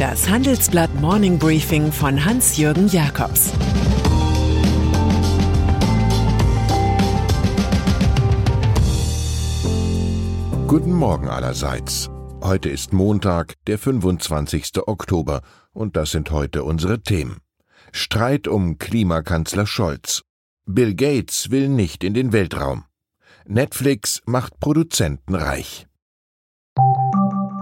Das Handelsblatt Morning Briefing von Hans-Jürgen Jakobs Guten Morgen allerseits. Heute ist Montag, der 25. Oktober, und das sind heute unsere Themen. Streit um Klimakanzler Scholz. Bill Gates will nicht in den Weltraum. Netflix macht Produzenten reich.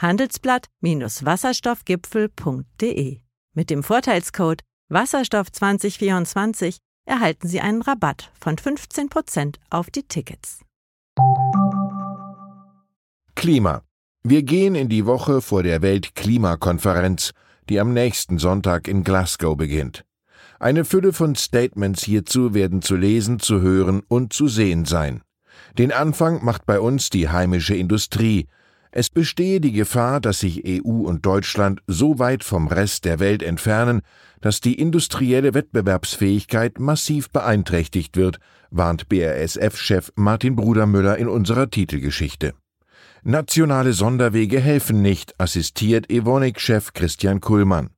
handelsblatt-wasserstoffgipfel.de. Mit dem Vorteilscode Wasserstoff 2024 erhalten Sie einen Rabatt von 15% auf die Tickets. Klima. Wir gehen in die Woche vor der Weltklimakonferenz, die am nächsten Sonntag in Glasgow beginnt. Eine Fülle von Statements hierzu werden zu lesen, zu hören und zu sehen sein. Den Anfang macht bei uns die heimische Industrie, es bestehe die Gefahr, dass sich EU und Deutschland so weit vom Rest der Welt entfernen, dass die industrielle Wettbewerbsfähigkeit massiv beeinträchtigt wird, warnt BASF-Chef Martin Brudermüller in unserer Titelgeschichte. Nationale Sonderwege helfen nicht, assistiert Evonik-Chef Christian Kuhlmann.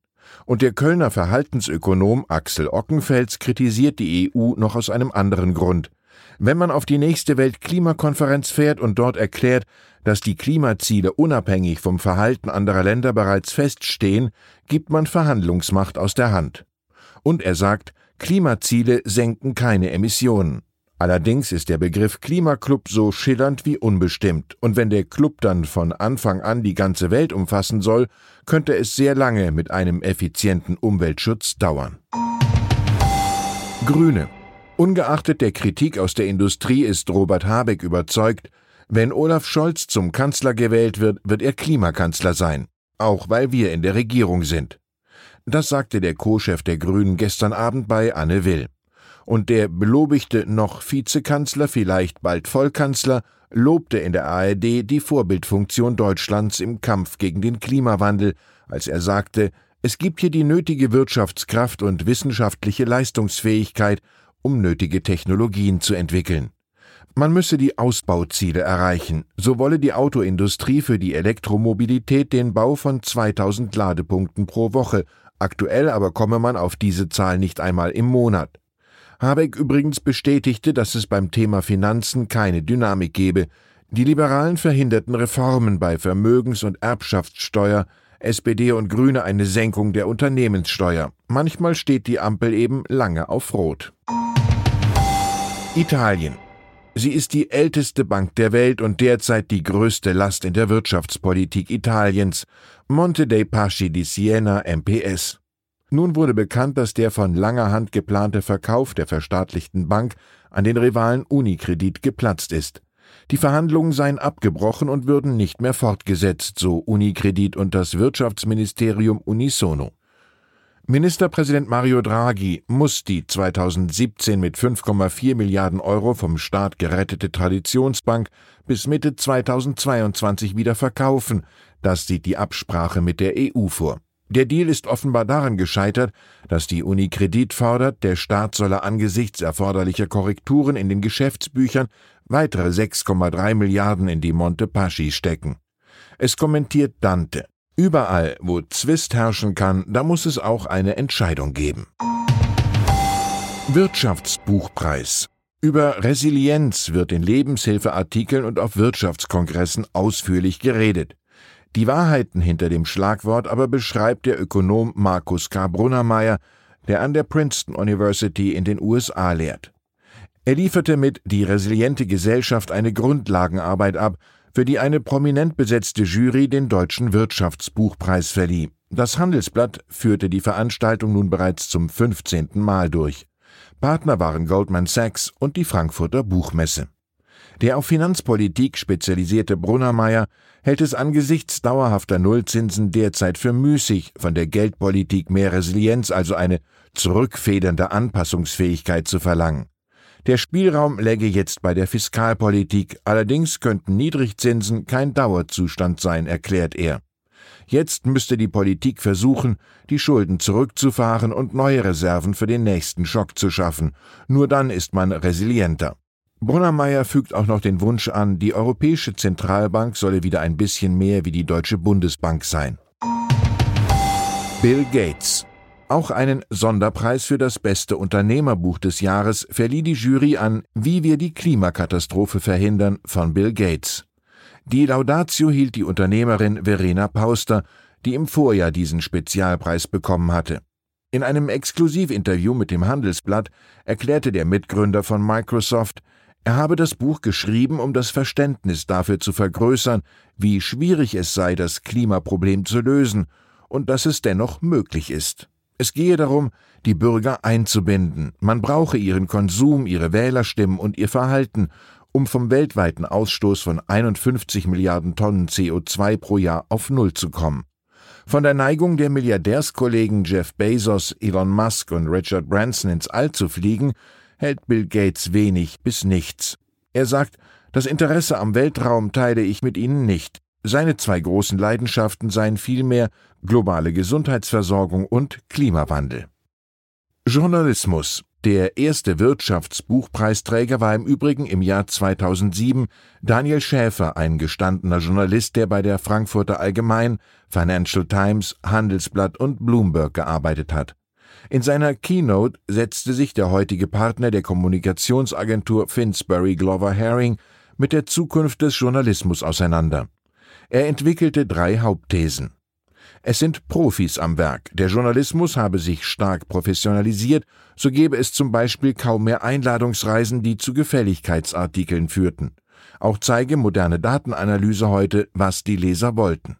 Und der Kölner Verhaltensökonom Axel Ockenfels kritisiert die EU noch aus einem anderen Grund. Wenn man auf die nächste Weltklimakonferenz fährt und dort erklärt, dass die Klimaziele unabhängig vom Verhalten anderer Länder bereits feststehen, gibt man Verhandlungsmacht aus der Hand. Und er sagt, Klimaziele senken keine Emissionen. Allerdings ist der Begriff Klimaclub so schillernd wie unbestimmt, und wenn der Club dann von Anfang an die ganze Welt umfassen soll, könnte es sehr lange mit einem effizienten Umweltschutz dauern. Grüne Ungeachtet der Kritik aus der Industrie ist Robert Habeck überzeugt, wenn Olaf Scholz zum Kanzler gewählt wird, wird er Klimakanzler sein, auch weil wir in der Regierung sind. Das sagte der Co-Chef der Grünen gestern Abend bei Anne Will. Und der belobigte noch Vizekanzler, vielleicht bald Vollkanzler, lobte in der ARD die Vorbildfunktion Deutschlands im Kampf gegen den Klimawandel, als er sagte, es gibt hier die nötige Wirtschaftskraft und wissenschaftliche Leistungsfähigkeit, um nötige Technologien zu entwickeln. Man müsse die Ausbauziele erreichen. So wolle die Autoindustrie für die Elektromobilität den Bau von 2000 Ladepunkten pro Woche. Aktuell aber komme man auf diese Zahl nicht einmal im Monat. Habeck übrigens bestätigte, dass es beim Thema Finanzen keine Dynamik gebe. Die Liberalen verhinderten Reformen bei Vermögens- und Erbschaftssteuer, SPD und Grüne eine Senkung der Unternehmenssteuer. Manchmal steht die Ampel eben lange auf Rot. Italien. Sie ist die älteste Bank der Welt und derzeit die größte Last in der Wirtschaftspolitik Italiens. Monte dei Paschi di Siena MPS. Nun wurde bekannt, dass der von langer Hand geplante Verkauf der verstaatlichten Bank an den Rivalen Unicredit geplatzt ist. Die Verhandlungen seien abgebrochen und würden nicht mehr fortgesetzt, so Unicredit und das Wirtschaftsministerium unisono. Ministerpräsident Mario Draghi muss die 2017 mit 5,4 Milliarden Euro vom Staat gerettete Traditionsbank bis Mitte 2022 wieder verkaufen. Das sieht die Absprache mit der EU vor. Der Deal ist offenbar daran gescheitert, dass die Unikredit fordert, der Staat solle angesichts erforderlicher Korrekturen in den Geschäftsbüchern weitere 6,3 Milliarden in die Monte Paschi stecken. Es kommentiert Dante. Überall, wo Zwist herrschen kann, da muss es auch eine Entscheidung geben. Wirtschaftsbuchpreis. Über Resilienz wird in Lebenshilfeartikeln und auf Wirtschaftskongressen ausführlich geredet. Die Wahrheiten hinter dem Schlagwort aber beschreibt der Ökonom Markus K. Brunnermeier, der an der Princeton University in den USA lehrt. Er lieferte mit Die resiliente Gesellschaft eine Grundlagenarbeit ab, für die eine prominent besetzte Jury den Deutschen Wirtschaftsbuchpreis verlieh. Das Handelsblatt führte die Veranstaltung nun bereits zum 15. Mal durch. Partner waren Goldman Sachs und die Frankfurter Buchmesse. Der auf Finanzpolitik spezialisierte Brunnermeier hält es angesichts dauerhafter Nullzinsen derzeit für müßig, von der Geldpolitik mehr Resilienz, also eine zurückfedernde Anpassungsfähigkeit zu verlangen. Der Spielraum läge jetzt bei der Fiskalpolitik, allerdings könnten Niedrigzinsen kein Dauerzustand sein, erklärt er. Jetzt müsste die Politik versuchen, die Schulden zurückzufahren und neue Reserven für den nächsten Schock zu schaffen. Nur dann ist man resilienter. Brunnermeier fügt auch noch den Wunsch an, die Europäische Zentralbank solle wieder ein bisschen mehr wie die Deutsche Bundesbank sein. Bill Gates. Auch einen Sonderpreis für das beste Unternehmerbuch des Jahres verlieh die Jury an Wie wir die Klimakatastrophe verhindern von Bill Gates. Die Laudatio hielt die Unternehmerin Verena Pauster, die im Vorjahr diesen Spezialpreis bekommen hatte. In einem Exklusivinterview mit dem Handelsblatt erklärte der Mitgründer von Microsoft, er habe das Buch geschrieben, um das Verständnis dafür zu vergrößern, wie schwierig es sei, das Klimaproblem zu lösen und dass es dennoch möglich ist. Es gehe darum, die Bürger einzubinden. Man brauche ihren Konsum, ihre Wählerstimmen und ihr Verhalten, um vom weltweiten Ausstoß von 51 Milliarden Tonnen CO2 pro Jahr auf Null zu kommen. Von der Neigung der Milliardärskollegen Jeff Bezos, Elon Musk und Richard Branson ins All zu fliegen, hält Bill Gates wenig bis nichts. Er sagt, das Interesse am Weltraum teile ich mit Ihnen nicht. Seine zwei großen Leidenschaften seien vielmehr globale Gesundheitsversorgung und Klimawandel. Journalismus. Der erste Wirtschaftsbuchpreisträger war im Übrigen im Jahr 2007 Daniel Schäfer, ein gestandener Journalist, der bei der Frankfurter Allgemein, Financial Times, Handelsblatt und Bloomberg gearbeitet hat. In seiner Keynote setzte sich der heutige Partner der Kommunikationsagentur Finsbury Glover Herring mit der Zukunft des Journalismus auseinander. Er entwickelte drei Hauptthesen. Es sind Profis am Werk, der Journalismus habe sich stark professionalisiert, so gebe es zum Beispiel kaum mehr Einladungsreisen, die zu Gefälligkeitsartikeln führten. Auch zeige moderne Datenanalyse heute, was die Leser wollten.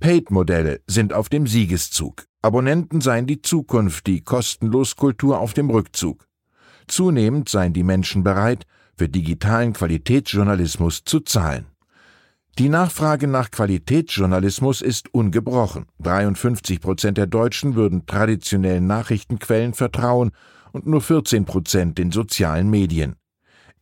Paid-Modelle sind auf dem Siegeszug. Abonnenten seien die Zukunft, die kostenlos Kultur auf dem Rückzug. Zunehmend seien die Menschen bereit, für digitalen Qualitätsjournalismus zu zahlen. Die Nachfrage nach Qualitätsjournalismus ist ungebrochen. 53 Prozent der Deutschen würden traditionellen Nachrichtenquellen vertrauen und nur 14 Prozent den sozialen Medien.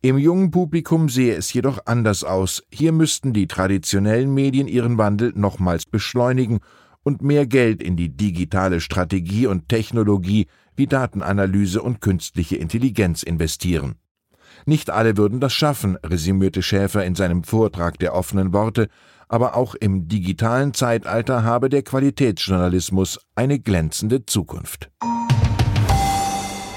Im jungen Publikum sehe es jedoch anders aus. Hier müssten die traditionellen Medien ihren Wandel nochmals beschleunigen und mehr Geld in die digitale Strategie und Technologie wie Datenanalyse und künstliche Intelligenz investieren. Nicht alle würden das schaffen, resümierte Schäfer in seinem Vortrag der offenen Worte, aber auch im digitalen Zeitalter habe der Qualitätsjournalismus eine glänzende Zukunft.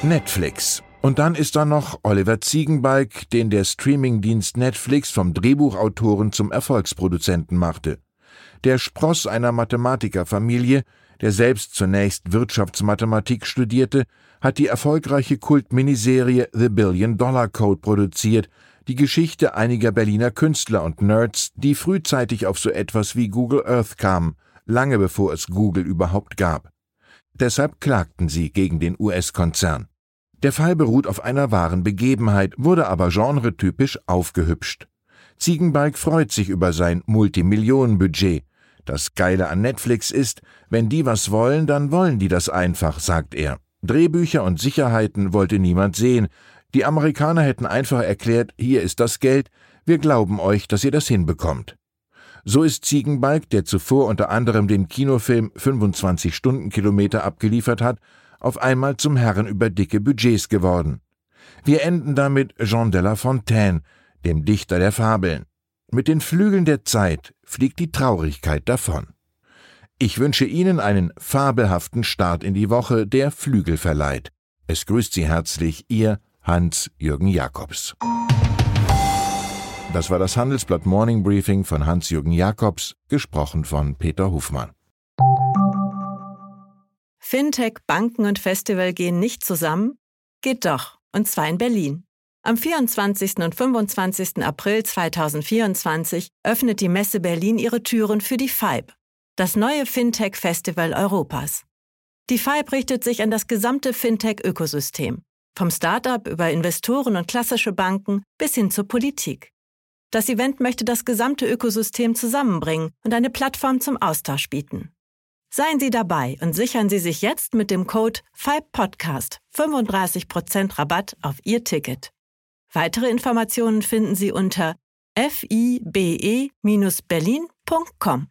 Netflix. Und dann ist da noch Oliver Ziegenbalg, den der Streamingdienst Netflix vom Drehbuchautoren zum Erfolgsproduzenten machte der Spross einer Mathematikerfamilie, der selbst zunächst Wirtschaftsmathematik studierte, hat die erfolgreiche Kultminiserie The Billion Dollar Code produziert, die Geschichte einiger Berliner Künstler und Nerds, die frühzeitig auf so etwas wie Google Earth kamen, lange bevor es Google überhaupt gab. Deshalb klagten sie gegen den US-Konzern. Der Fall beruht auf einer wahren Begebenheit, wurde aber genretypisch aufgehübscht. Ziegenbalg freut sich über sein Multimillionenbudget. Das Geile an Netflix ist, wenn die was wollen, dann wollen die das einfach, sagt er. Drehbücher und Sicherheiten wollte niemand sehen. Die Amerikaner hätten einfach erklärt, hier ist das Geld, wir glauben euch, dass ihr das hinbekommt. So ist Ziegenbalg, der zuvor unter anderem den Kinofilm 25 Stundenkilometer abgeliefert hat, auf einmal zum Herren über dicke Budgets geworden. Wir enden damit Jean de La Fontaine, dem Dichter der Fabeln. Mit den Flügeln der Zeit fliegt die Traurigkeit davon. Ich wünsche Ihnen einen fabelhaften Start in die Woche, der Flügel verleiht. Es grüßt Sie herzlich Ihr Hans-Jürgen Jakobs. Das war das Handelsblatt Morning Briefing von Hans-Jürgen Jakobs, gesprochen von Peter Hofmann. Fintech, Banken und Festival gehen nicht zusammen? Geht doch, und zwar in Berlin. Am 24. und 25. April 2024 öffnet die Messe Berlin ihre Türen für die FIBE, das neue Fintech-Festival Europas. Die FIBE richtet sich an das gesamte Fintech-Ökosystem, vom Startup über Investoren und klassische Banken bis hin zur Politik. Das Event möchte das gesamte Ökosystem zusammenbringen und eine Plattform zum Austausch bieten. Seien Sie dabei und sichern Sie sich jetzt mit dem Code FIBEPODCAST 35% Rabatt auf Ihr Ticket. Weitere Informationen finden Sie unter fibe-berlin.com.